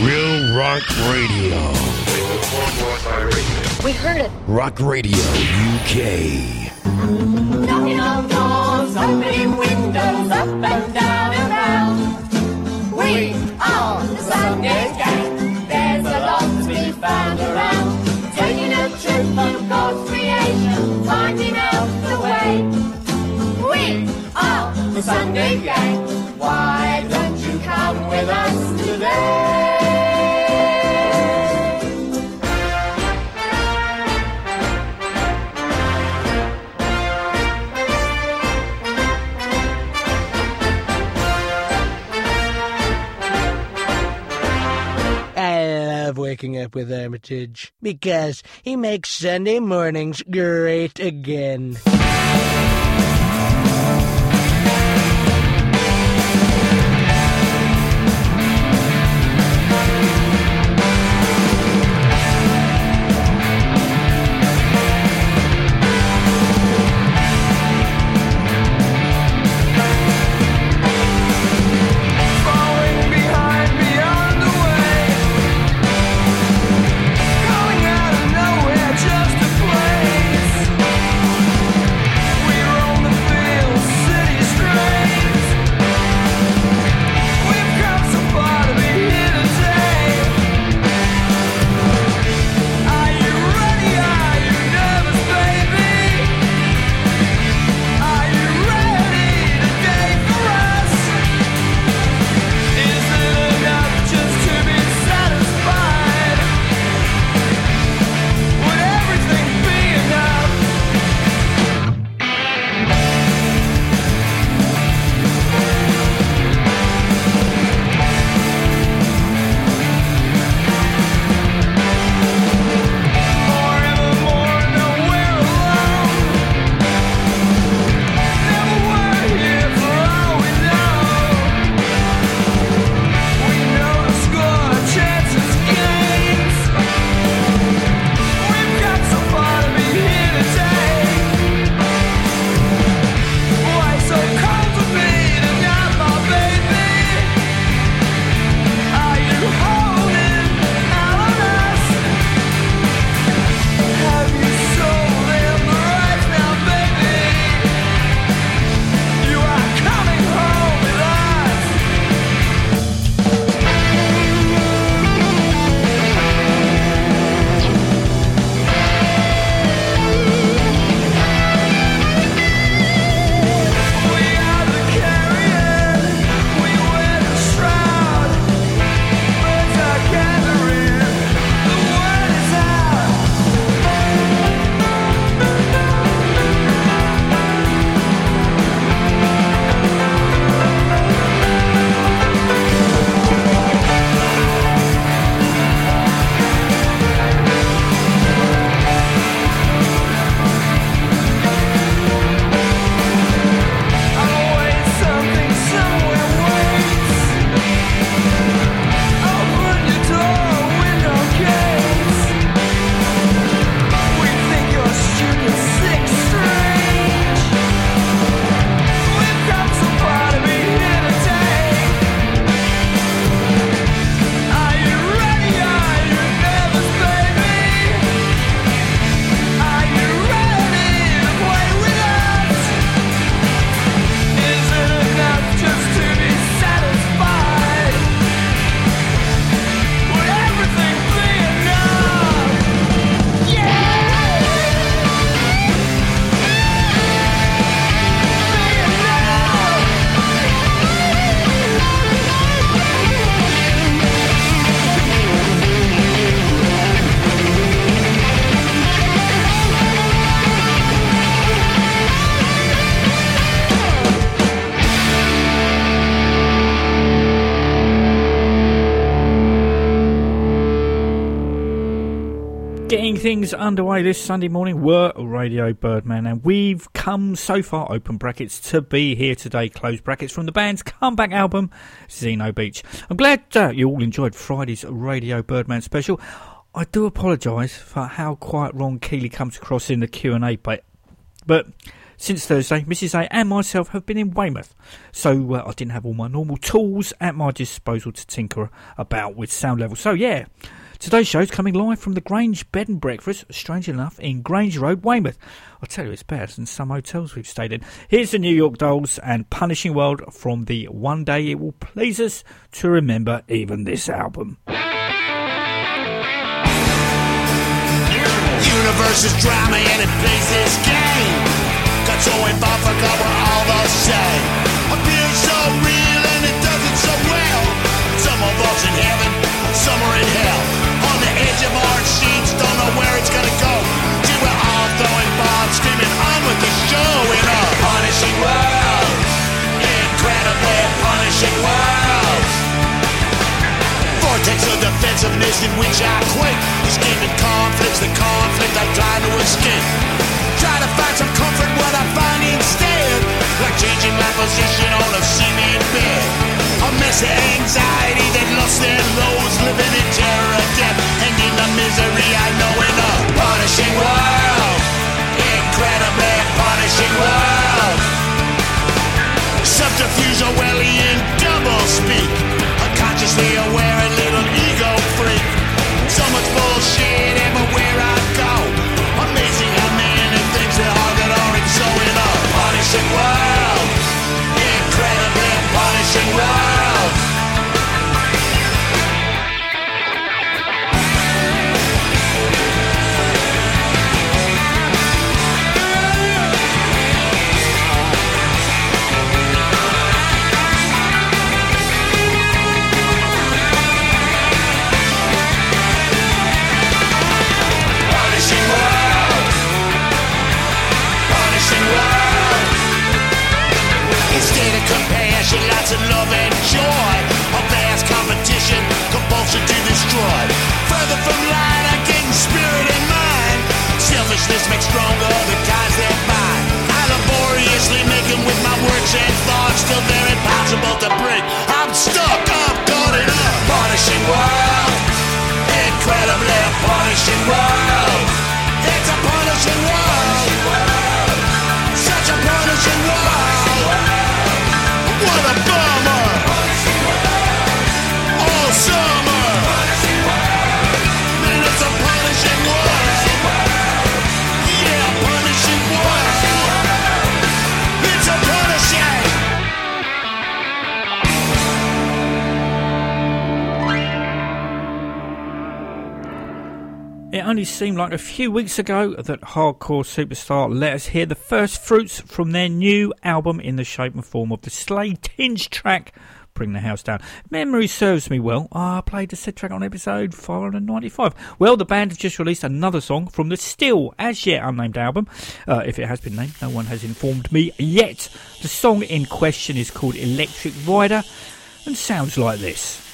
Real Rock Radio. We heard it. Rock Radio UK. Knocking on doors, opening windows, up and down and round. We are the Sunday Gang. There's a lot to be found around. Taking a trip of God's creation, finding out the way. We are the Sunday Gang. Up with Armitage because he makes Sunday mornings great again. Things underway this Sunday morning were Radio Birdman, and we've come so far, open brackets, to be here today, close brackets, from the band's comeback album, Zeno Beach. I'm glad uh, you all enjoyed Friday's Radio Birdman special. I do apologise for how quite Ron Keeley comes across in the Q&A, but, but Since Thursday, Mrs. A and myself have been in Weymouth, so uh, I didn't have all my normal tools at my disposal to tinker about with sound levels. So, yeah, today's show's coming live from the Grange Bed and Breakfast, strange enough, in Grange Road, Weymouth. I'll tell you, it's better than some hotels we've stayed in. Here's the New York Dolls and Punishing World from the One Day It Will Please Us to Remember Even This album. universe is drama and it plays this game. Got so involved, forgot we're all the same. Appears so real and it does it so well. Some of us in heaven, some are in hell. Edge of our seats, don't know where it's gonna go. See, we're all throwing bombs, screaming on with the show in a punishing world. Incredibly punishing world. Vortex of defensiveness in which I quake. Escaping conflicts, the conflict I'm trying to escape. Try to find some comfort, what I find instead. Like changing my position on a cement bed. A mess of anxiety that lost their lows, living in terror death. And in the misery I know in a punishing world. Incredibly punishing world. Subterfuge Orwellian double speak. Unconsciously aware and little ego freak. So much bullshit everywhere I lots of love and joy. A vast competition, compulsion to destroy. Further from light, I gain spirit and mind. Selfishness makes stronger the ties that bind. I laboriously make them with my words and thoughts, till they're impossible to break. I'm stuck, I'm caught in a punishing world. Incredibly punishing world. It's a punishing world. Only seemed like a few weeks ago that hardcore superstar let us hear the first fruits from their new album in the shape and form of the Slay Tinge track, Bring the House Down. Memory serves me well. I played the said track on episode 595. Well, the band have just released another song from the still as yet unnamed album. Uh, if it has been named, no one has informed me yet. The song in question is called Electric Rider and sounds like this.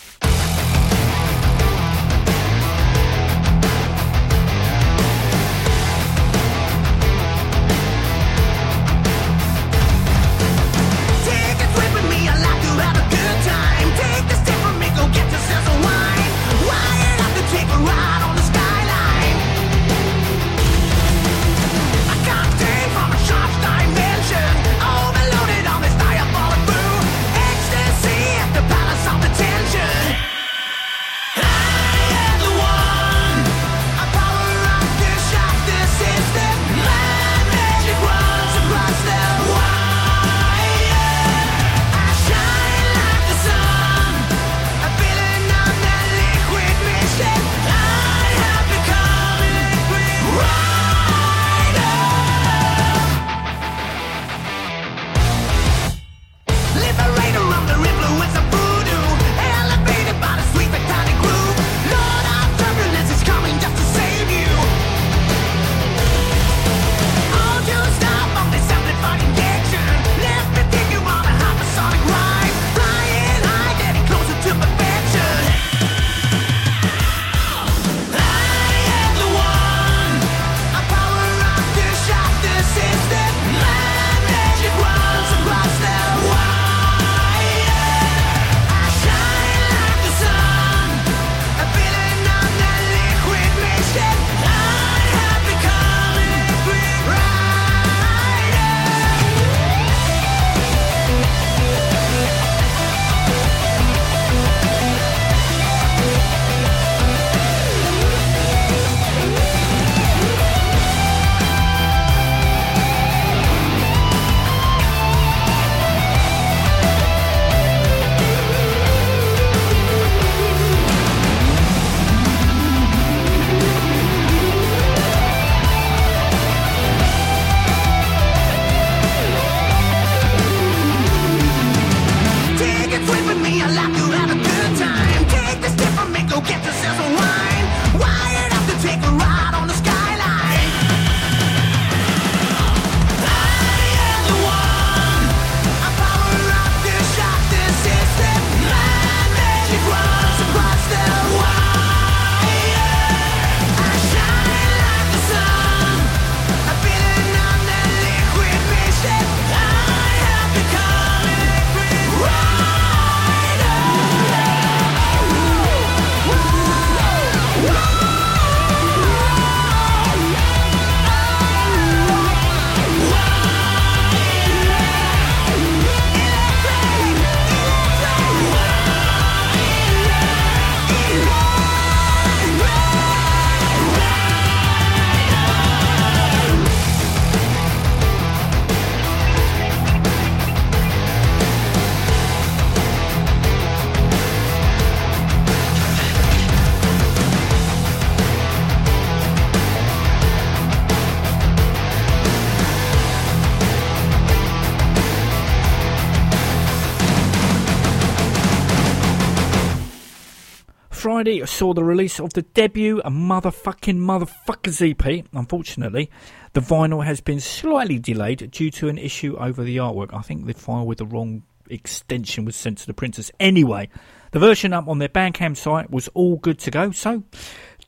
Friday saw the release of the debut a motherfucking motherfuckers EP. Unfortunately, the vinyl has been slightly delayed due to an issue over the artwork. I think the file with the wrong extension was sent to the printers. Anyway, the version up on their Bandcamp site was all good to go, so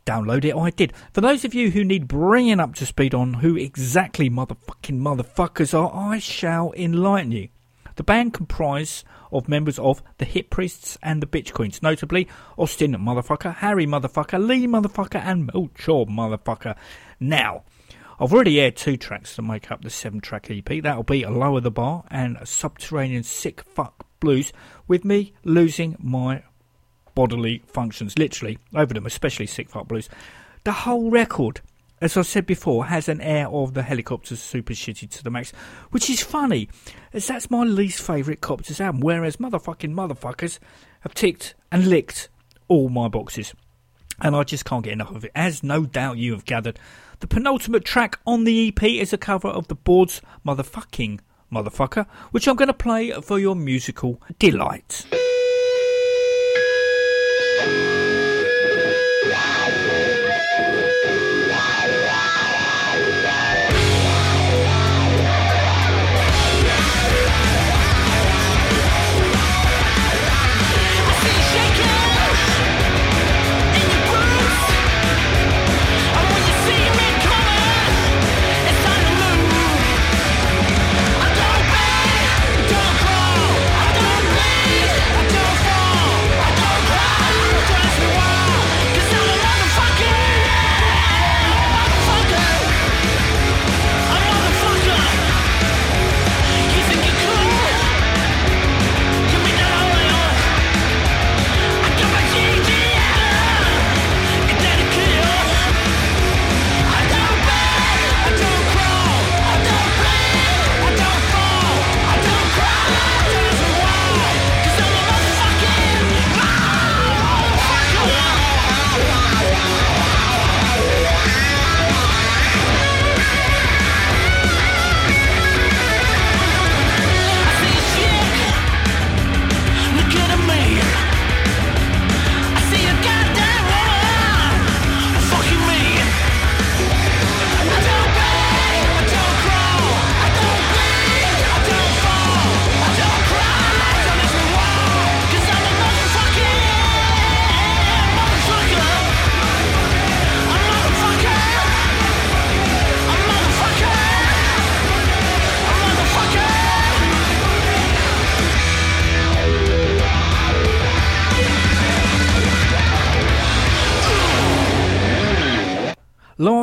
download it. I did. For those of you who need bringing up to speed on who exactly motherfucking motherfuckers are, I shall enlighten you. The band comprise of members of the Hip Priests and the Bitch Queens, notably Austin Motherfucker, Harry Motherfucker, Lee Motherfucker, and Melchor Motherfucker. Now, I've already aired two tracks to make up the seven track EP. That'll be Lower the Bar and Subterranean Sick Fuck Blues, with me losing my bodily functions, literally, over them, especially Sick Fuck Blues. The whole record as I said before, has an air of the Hellacopters super shitty to the max, which is funny, as that's my least favourite Copters album, whereas motherfucking motherfuckers have ticked and licked all my boxes. And I just can't get enough of it. As no doubt you have gathered, the penultimate track on the EP is a cover of the board's motherfucking motherfucker, which I'm going to play for your musical delight.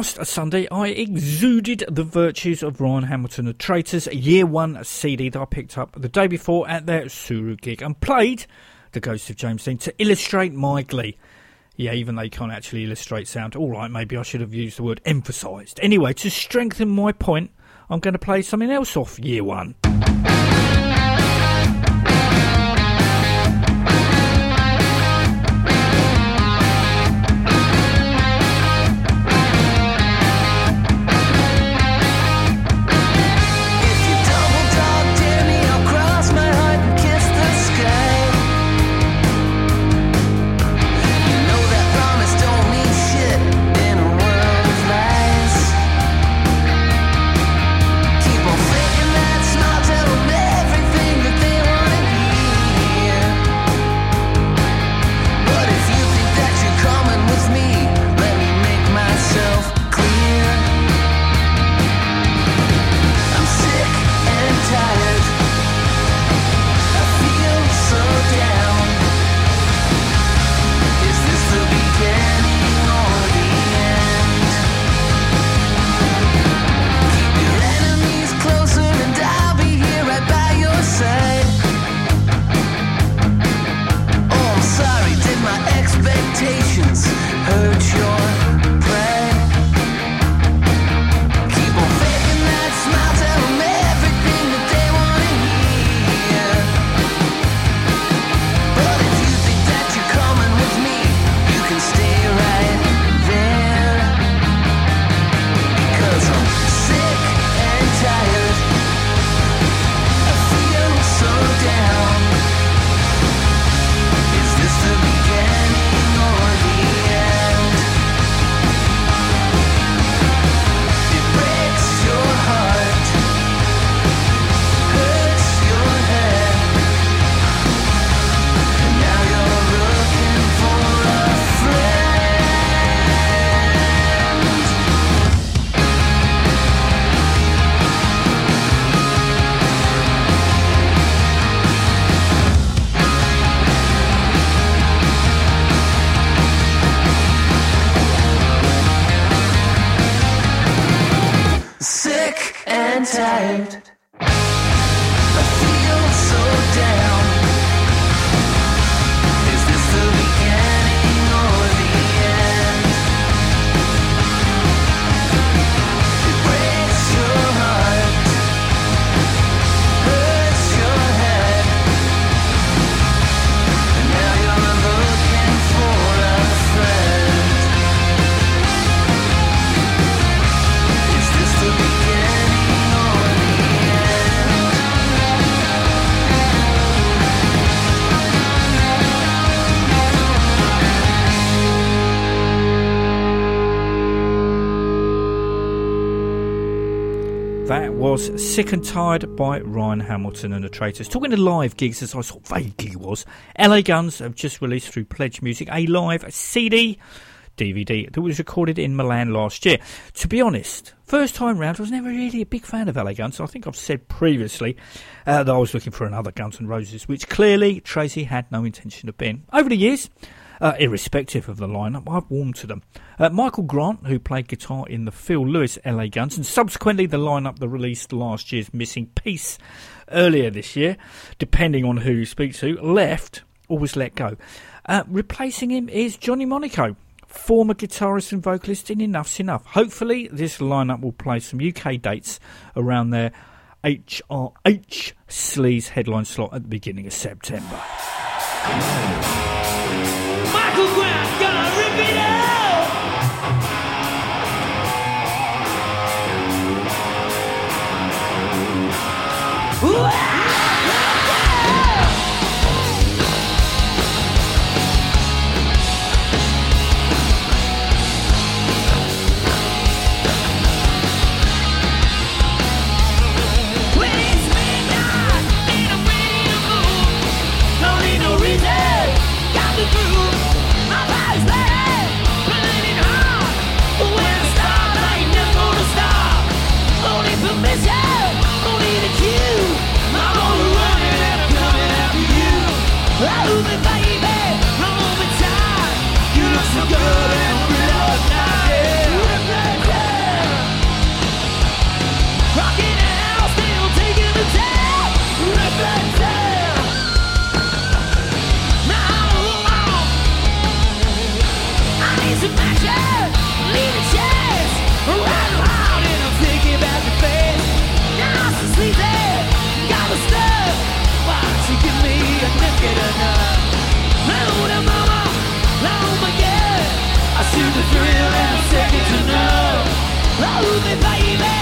Last Sunday, I exuded the virtues of Ryan Hamilton the Traitors Year 1 CD that I picked up the day before at their Suru gig and played The Ghost of James Dean to illustrate my glee. Yeah, even they can't actually illustrate sound. Alright, maybe I should have used the word emphasised. Anyway, to strengthen my point, I'm going to play something else off Year 1. Was Sick and Tired by Ryan Hamilton and the Traitors. Talking to live gigs, as I sort of vaguely was, LA Guns have just released through Pledge Music a live CD, DVD, that was recorded in Milan last year. To be honest, first time round, I was never really a big fan of LA Guns. I think I've said previously uh, that I was looking for another Guns N' Roses, which clearly Tracii had no intention of being. Over the years, uh, irrespective of the lineup, I've warmed to them. Uh, Michael Grant, who played guitar in the Phil Lewis LA Guns, and subsequently the lineup that released last year's Missing Peace earlier this year, depending on who you speak to, left or was let go. Uh, replacing him is Johnny Monaco. Former guitarist and vocalist in Enuff Z'Nuff. Hopefully, this lineup will play some UK dates around their HRH Sleaze headline slot at the beginning of September. When thrill I'm second to none. Oh, baby,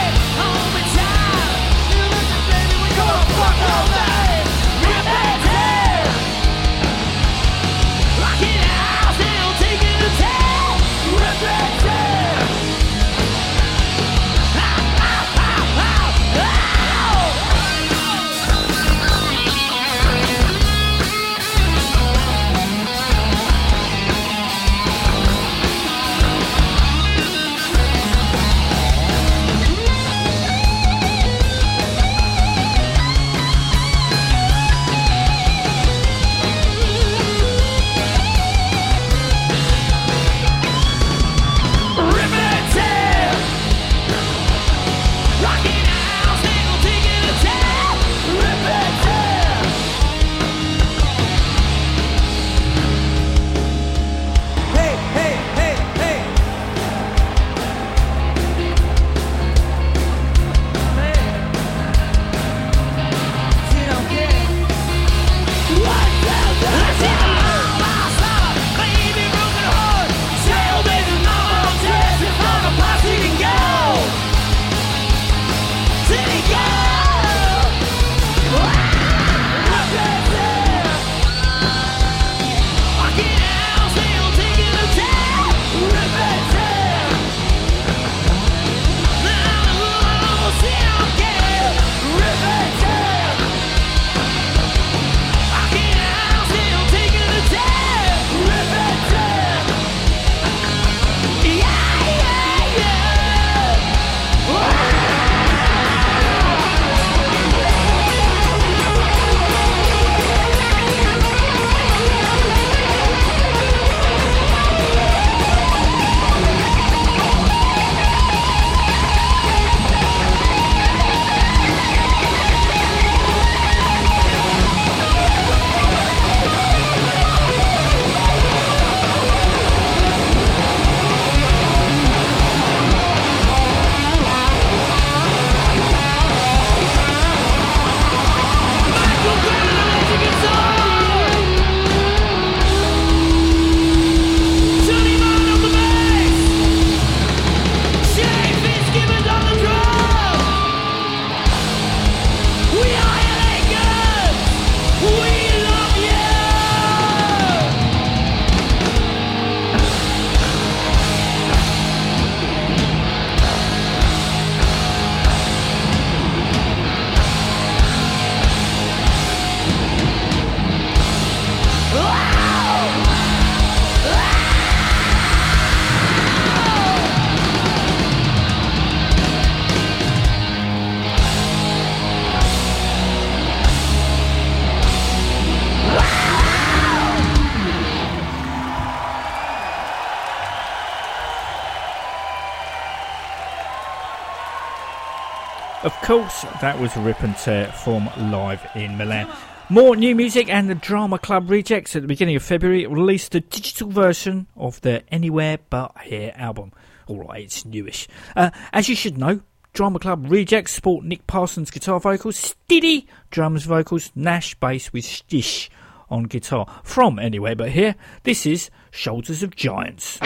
course, that was Rip and Tear from Live in Milan. More new music and the Drama Club Rejects at the beginning of February released a digital version of their Anywhere But Here album. Alright, it's newish. Uh, as you should know, Drama Club Rejects sport Nick Parsons guitar vocals, Stiddy drums vocals, Nash bass with Stish on guitar. From Anywhere But Here, this is Shoulders of Giants.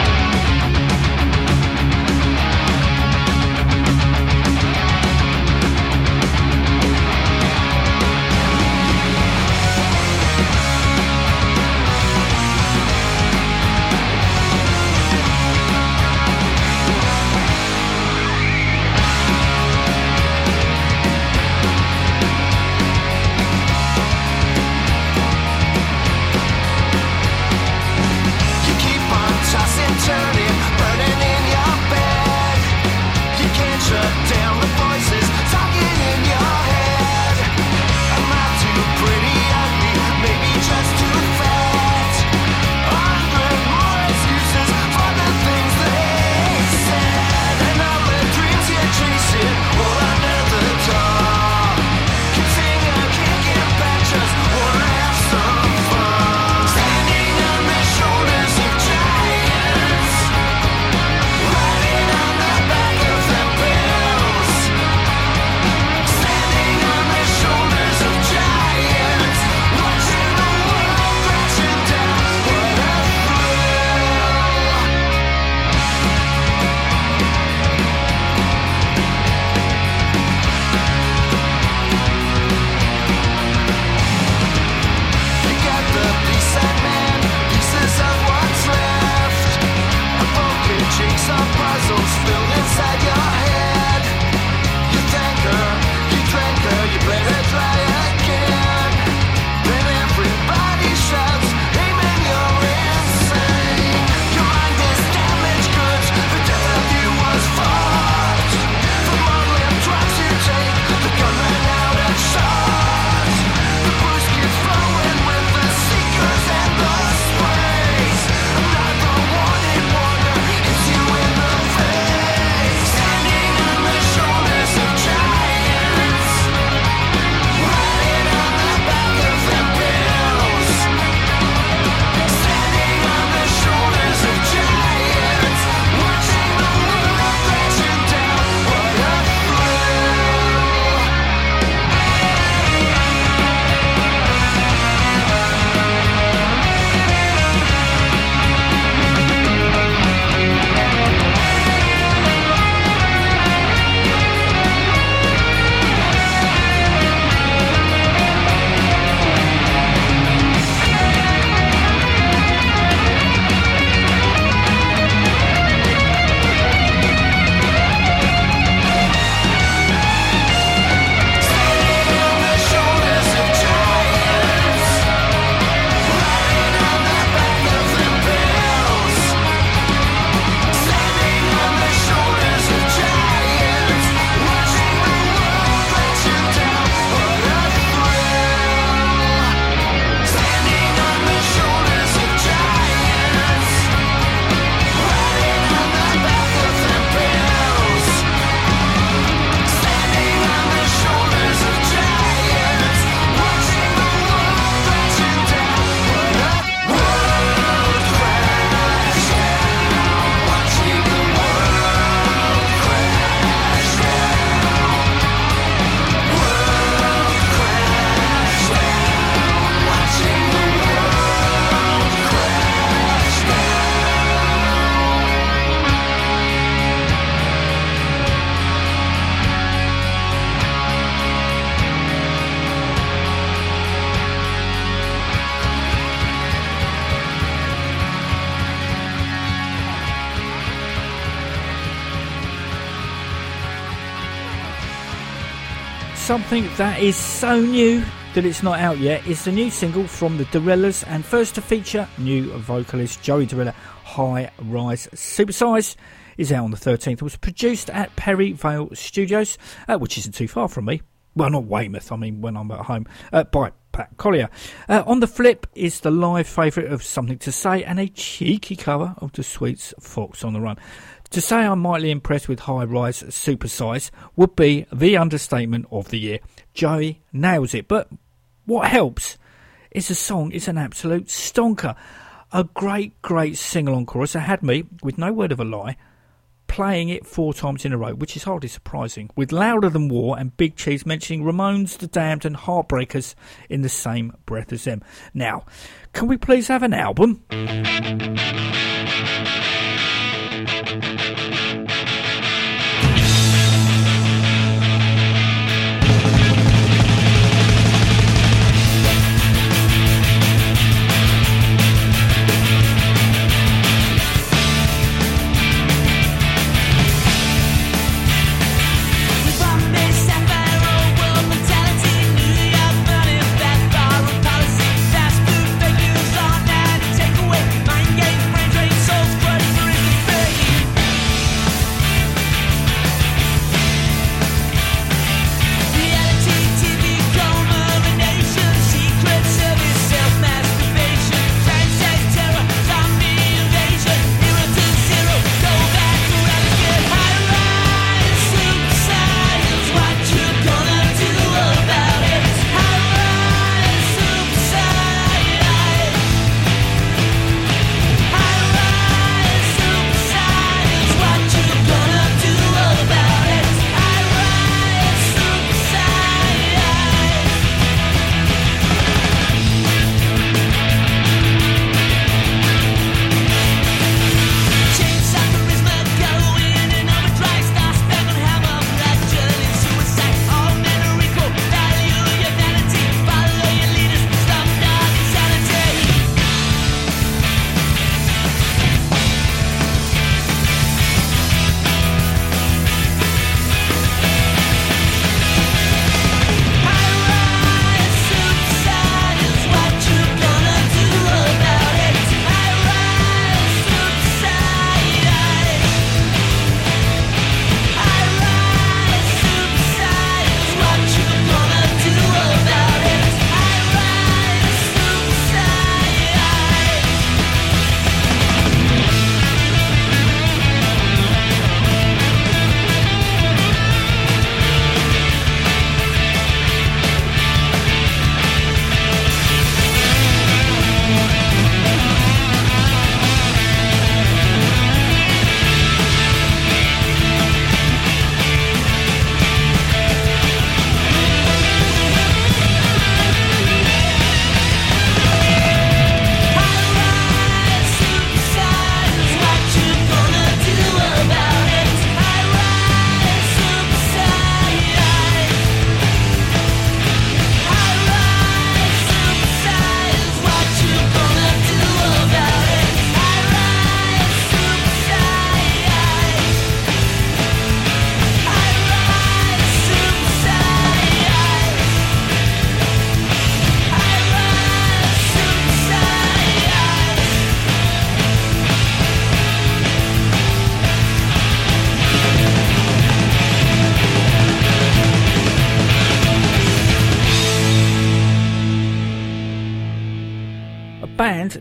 Something that is so new that it's not out yet is the new single from the DeRellas and first to feature new vocalist Joey DeRella, High Rise Supersize. Is out on the 13th. It was produced at Perry Vale Studios, uh, which isn't too far from me. Well, not Weymouth, I mean when I'm at home, uh, by Pat Collier. Uh, on the flip is the live favourite of Something to Say and a cheeky cover of the Sweets Fox on the Run. To say I'm mightily impressed with High Rise Supersize would be the understatement of the year. Joey nails it, but what helps is the song is an absolute stonker. A great, great sing along chorus that had me, with no word of a lie, playing it four times in a row, which is hardly surprising, with Louder Than War and Big Cheese mentioning Ramones, The Damned, and Heartbreakers in the same breath as them. Now, can we please have an album?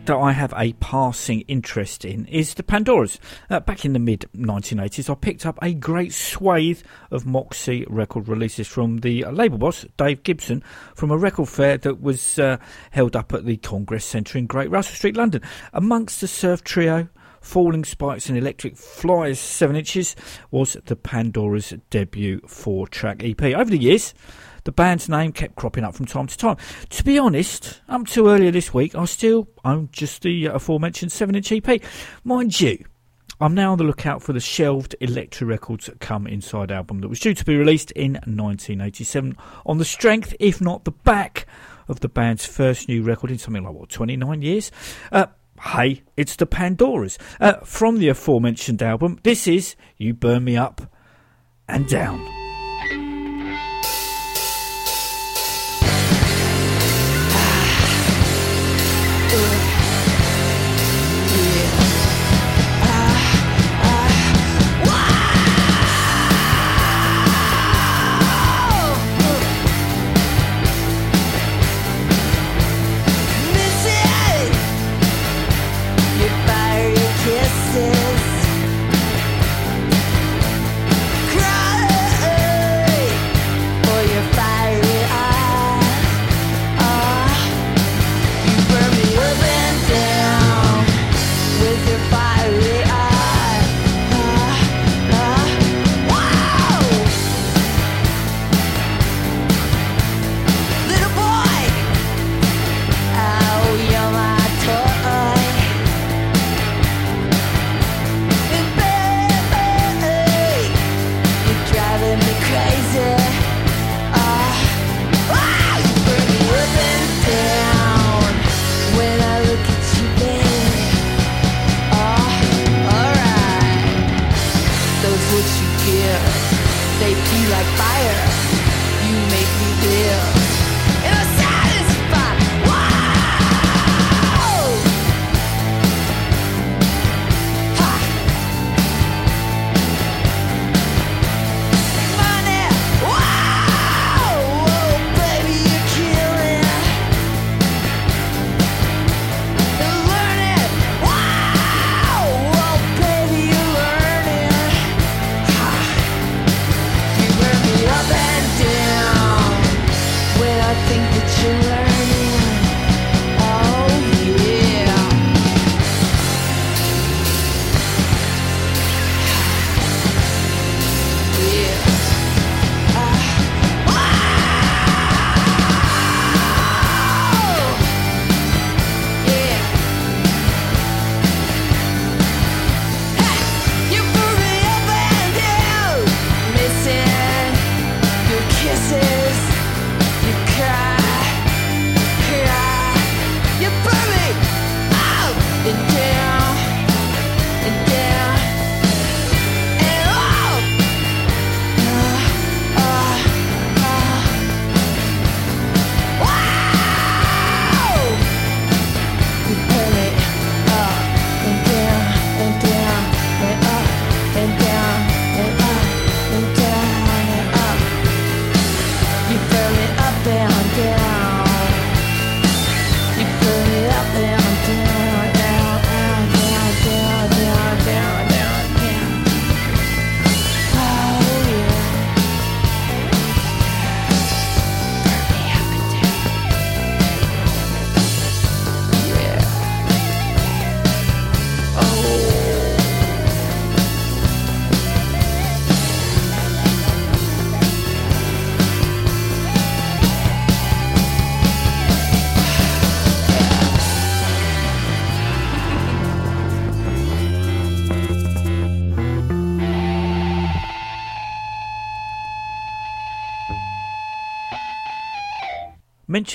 That I have a passing interest in is the Pandoras. Uh, back in the mid 1980s, I picked up a great swathe of Moxie record releases from the label boss, Dave Gibson, from a record fair that was uh, held up at the Congress Centre in Great Russell Street, London. Amongst the surf trio, Falling Spikes and Electric Flies 7 inches was the Pandora's debut four track EP. Over the years, the band's name kept cropping up from time to time. To be honest, up to earlier this week, I still owned just the aforementioned 7 inch EP. Mind you, I'm now on the lookout for the shelved Elektra Records Come Inside album that was due to be released in 1987 on the strength, if not the back, of the band's first new record in something like, what, 29 years? Uh, hey, it's the Pandoras. Uh, from the aforementioned album, this is You Burn Me Up and Down.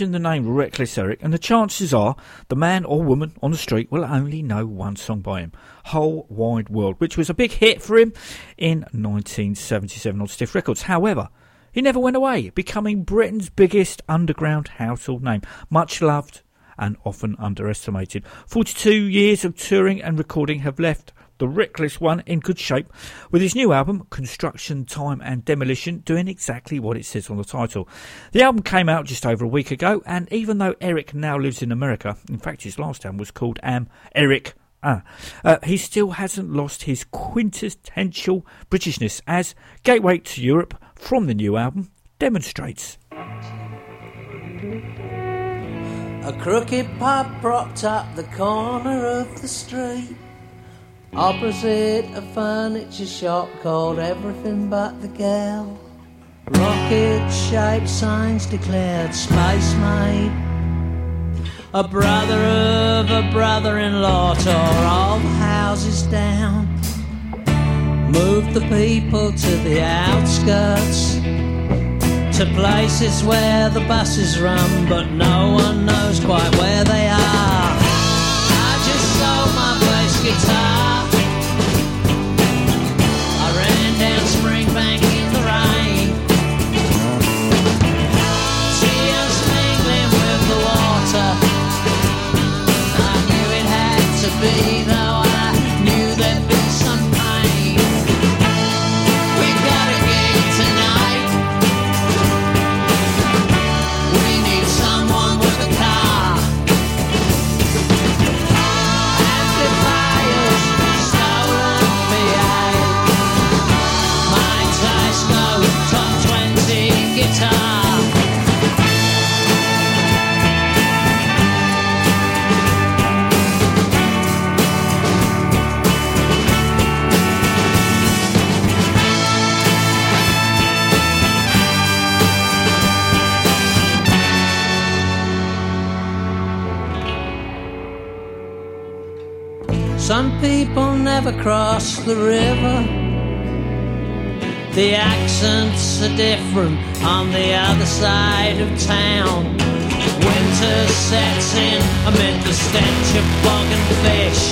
Mention the name Wreckless Eric, and the chances are the man or woman on the street will only know one song by him, Whole Wide World, which was a big hit for him in 1977 on Stiff Records. However, he never went away, becoming Britain's biggest underground household name, much loved and often underestimated. 42 years of touring and recording have left the Reckless One in good shape, with his new album, Construction, Time and Demolition, doing exactly what it says on the title. The album came out just over a week ago, and even though Eric now lives in America, in fact, his last album was called Am Eric. Ah, uh, he still hasn't lost his quintessential Britishness, as Gateway to Europe from the new album demonstrates. A crooked pub propped up the corner of the street. Opposite a furniture shop called Everything But the Gal. Rocket shaped signs declared Space Maid. A brother of a brother in law tore all the houses down. Moved the people to the outskirts. To places where the buses run, but no one knows quite where they are. Never cross the river. The accents are different on the other side of town. Winter sets in amid the stench of bog and fish.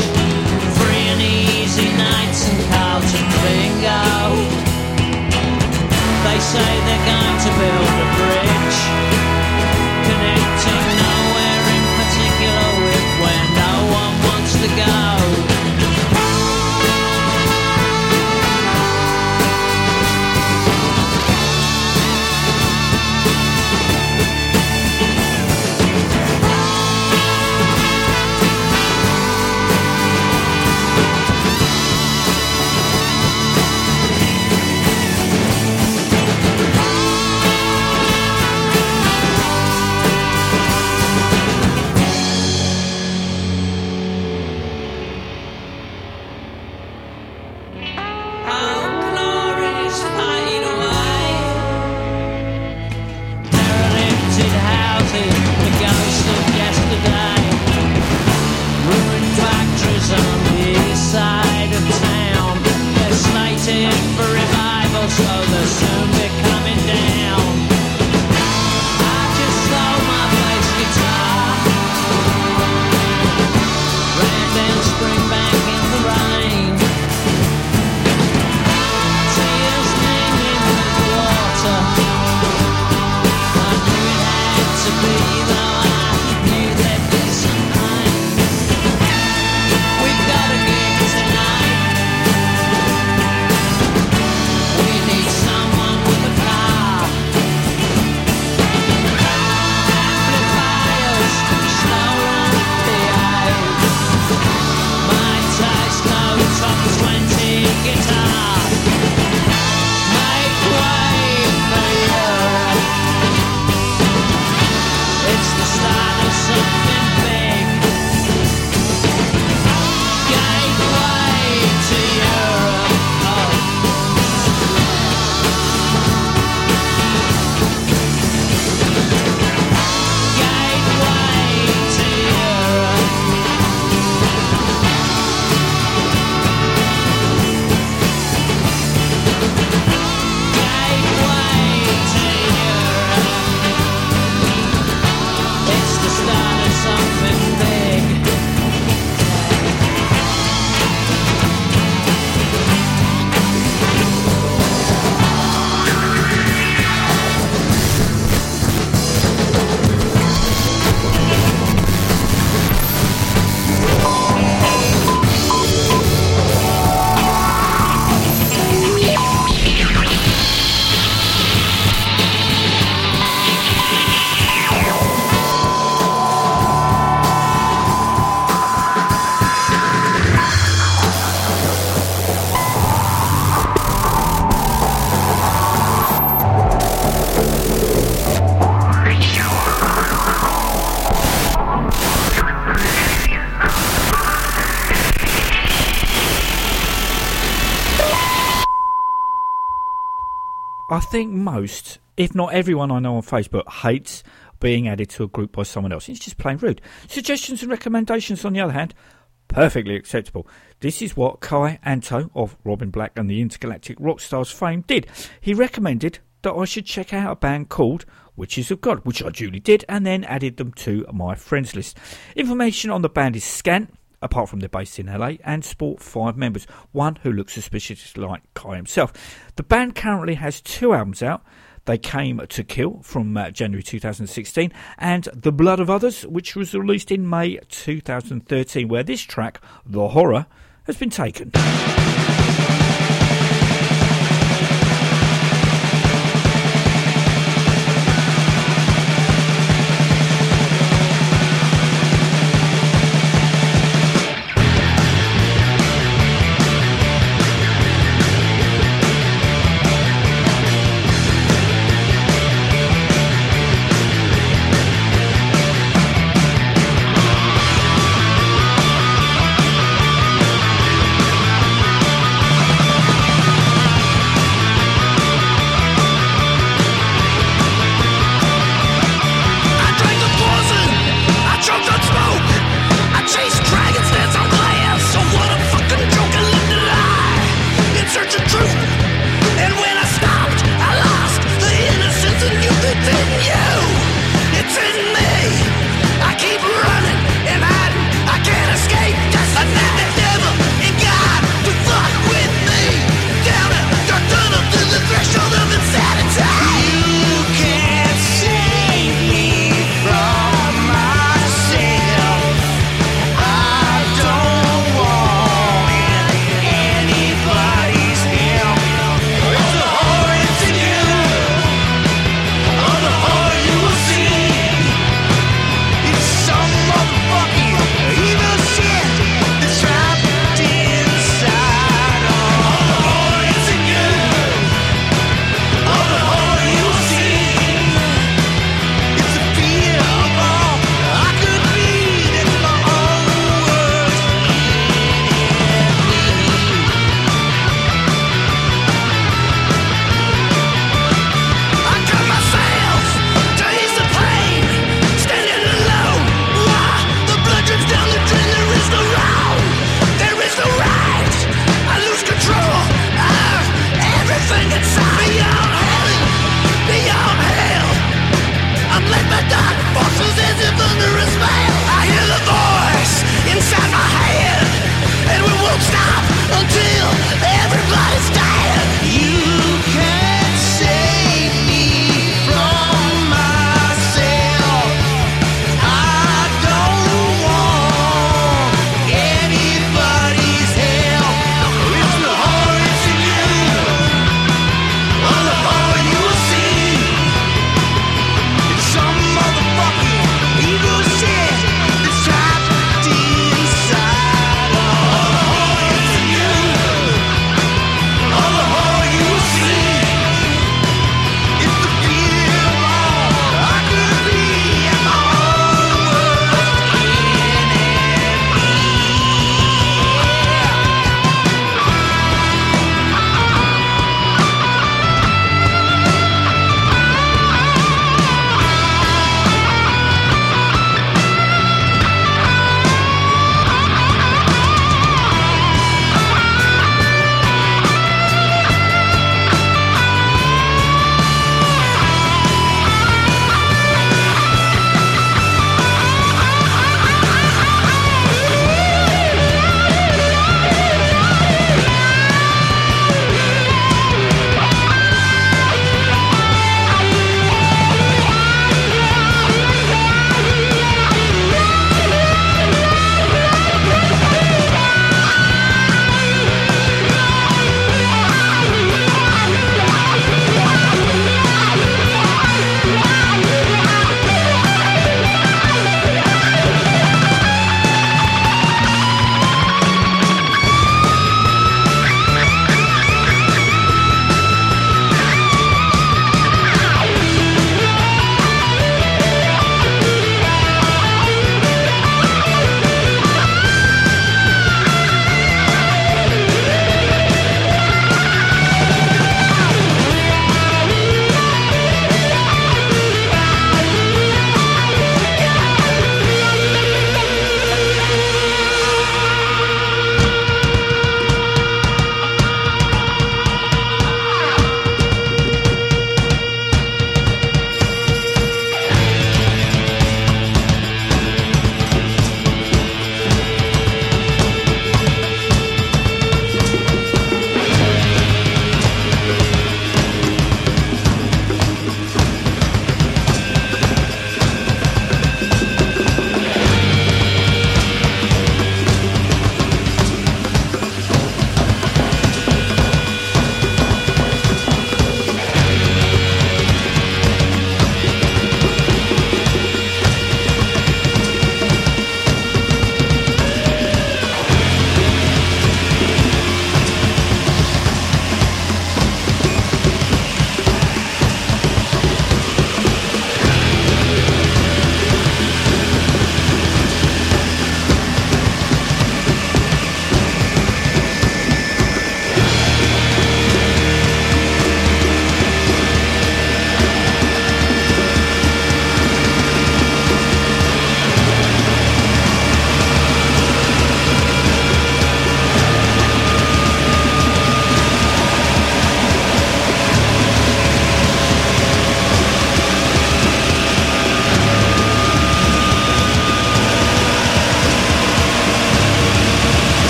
Free and easy nights and Carlton bingo. They say they're going to build a bridge think most, if not everyone I know on Facebook, hates being added to a group by someone else. It's just plain rude. Suggestions and recommendations, on the other hand, perfectly acceptable. This is what Kai Anto of Robin Black and the Intergalactic Rockstars fame did. He recommended that I should check out a band called Witches of God, which I duly did, and then added them to my friends list. Information on the band is scant, apart from they're based in LA and sport five members, one who looks suspiciously like Kai himself. The band currently has two albums out. They came to kill from uh, January 2016 and The Blood of Others, which was released in May 2013, where this track, The Horror, has been taken.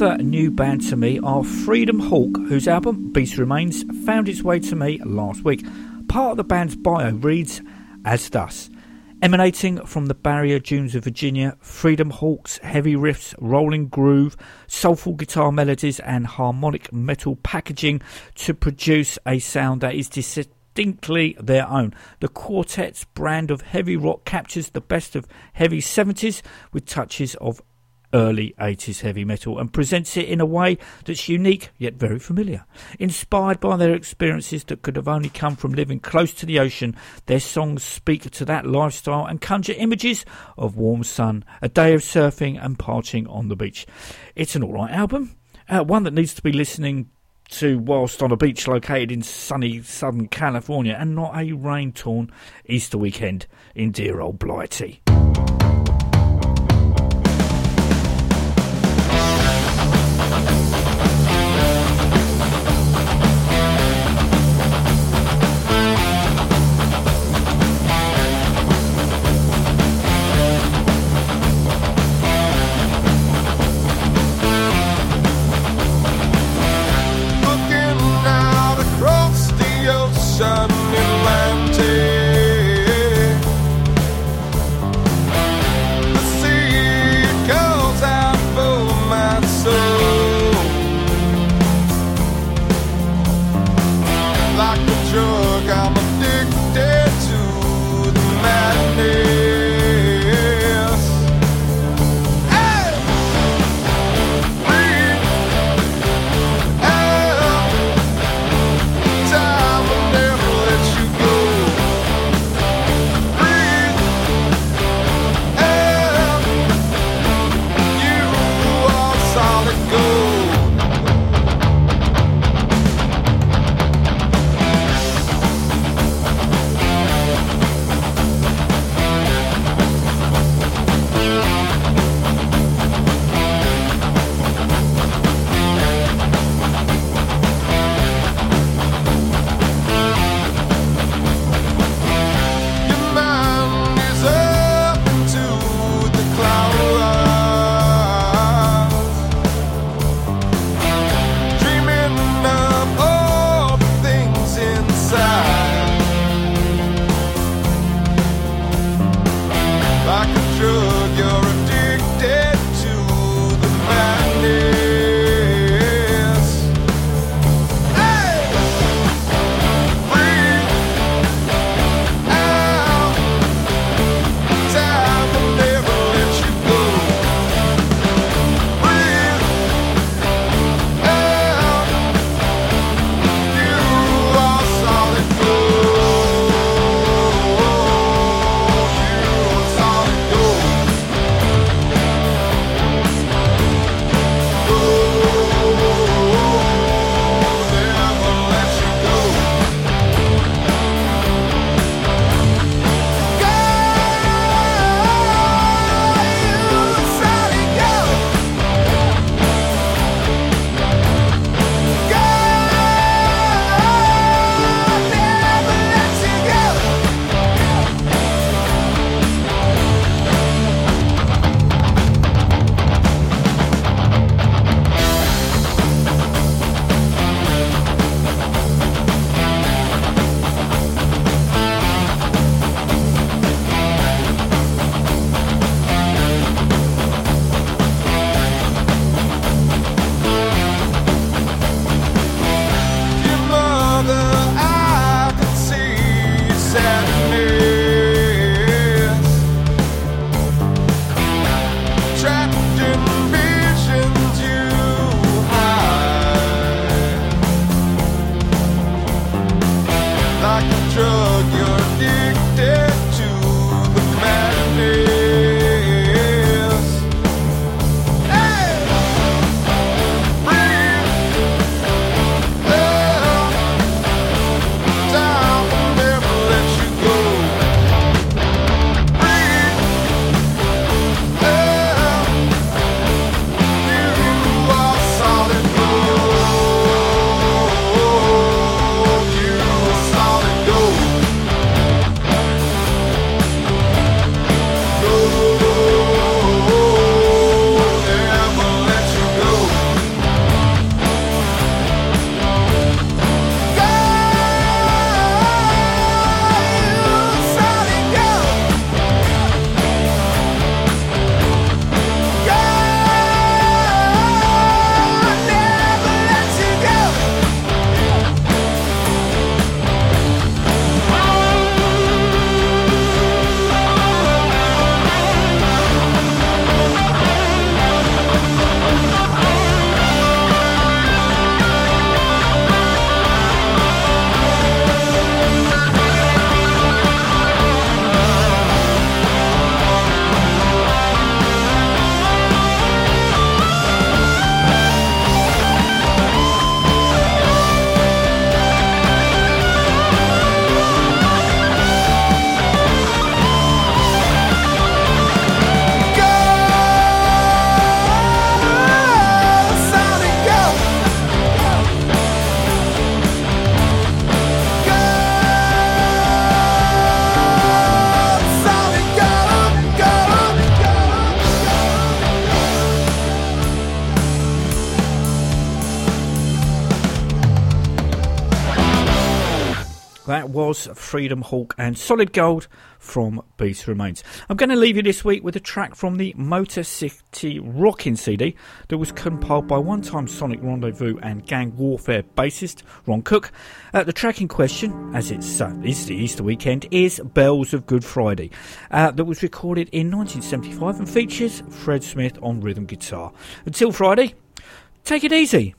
Another new band to me are Freedom Hawk, whose album Beast Remains found its way to me last week. Part of the band's bio reads as thus. Emanating from the barrier dunes of Virginia, Freedom Hawk's heavy riffs, rolling groove, soulful guitar melodies, and harmonic metal packaging to produce a sound that is distinctly their own. The quartet's brand of heavy rock captures the best of heavy 70s with touches of early 80s heavy metal and presents it in a way that's unique yet very familiar. Inspired by their experiences that could have only come from living close to the ocean, their songs speak to that lifestyle and conjure images of warm sun, a day of surfing and partying on the beach. It's an alright album, uh, one that needs to be listening to whilst on a beach located in sunny Southern California and not a rain torn Easter weekend in dear old Blighty. Freedom Hawk and Solid Gold from Beast Remains. I'm going to leave you this week with a track from the Motor City Rockin' CD that was compiled by one time Sonic Rendezvous and Gang Warfare bassist Ron Cooke. Uh, the track in question, as it's uh, is the Easter weekend, is Bells of Good Friday, uh, that was recorded in 1975 and features Fred Smith on rhythm guitar. Until Friday, take it easy.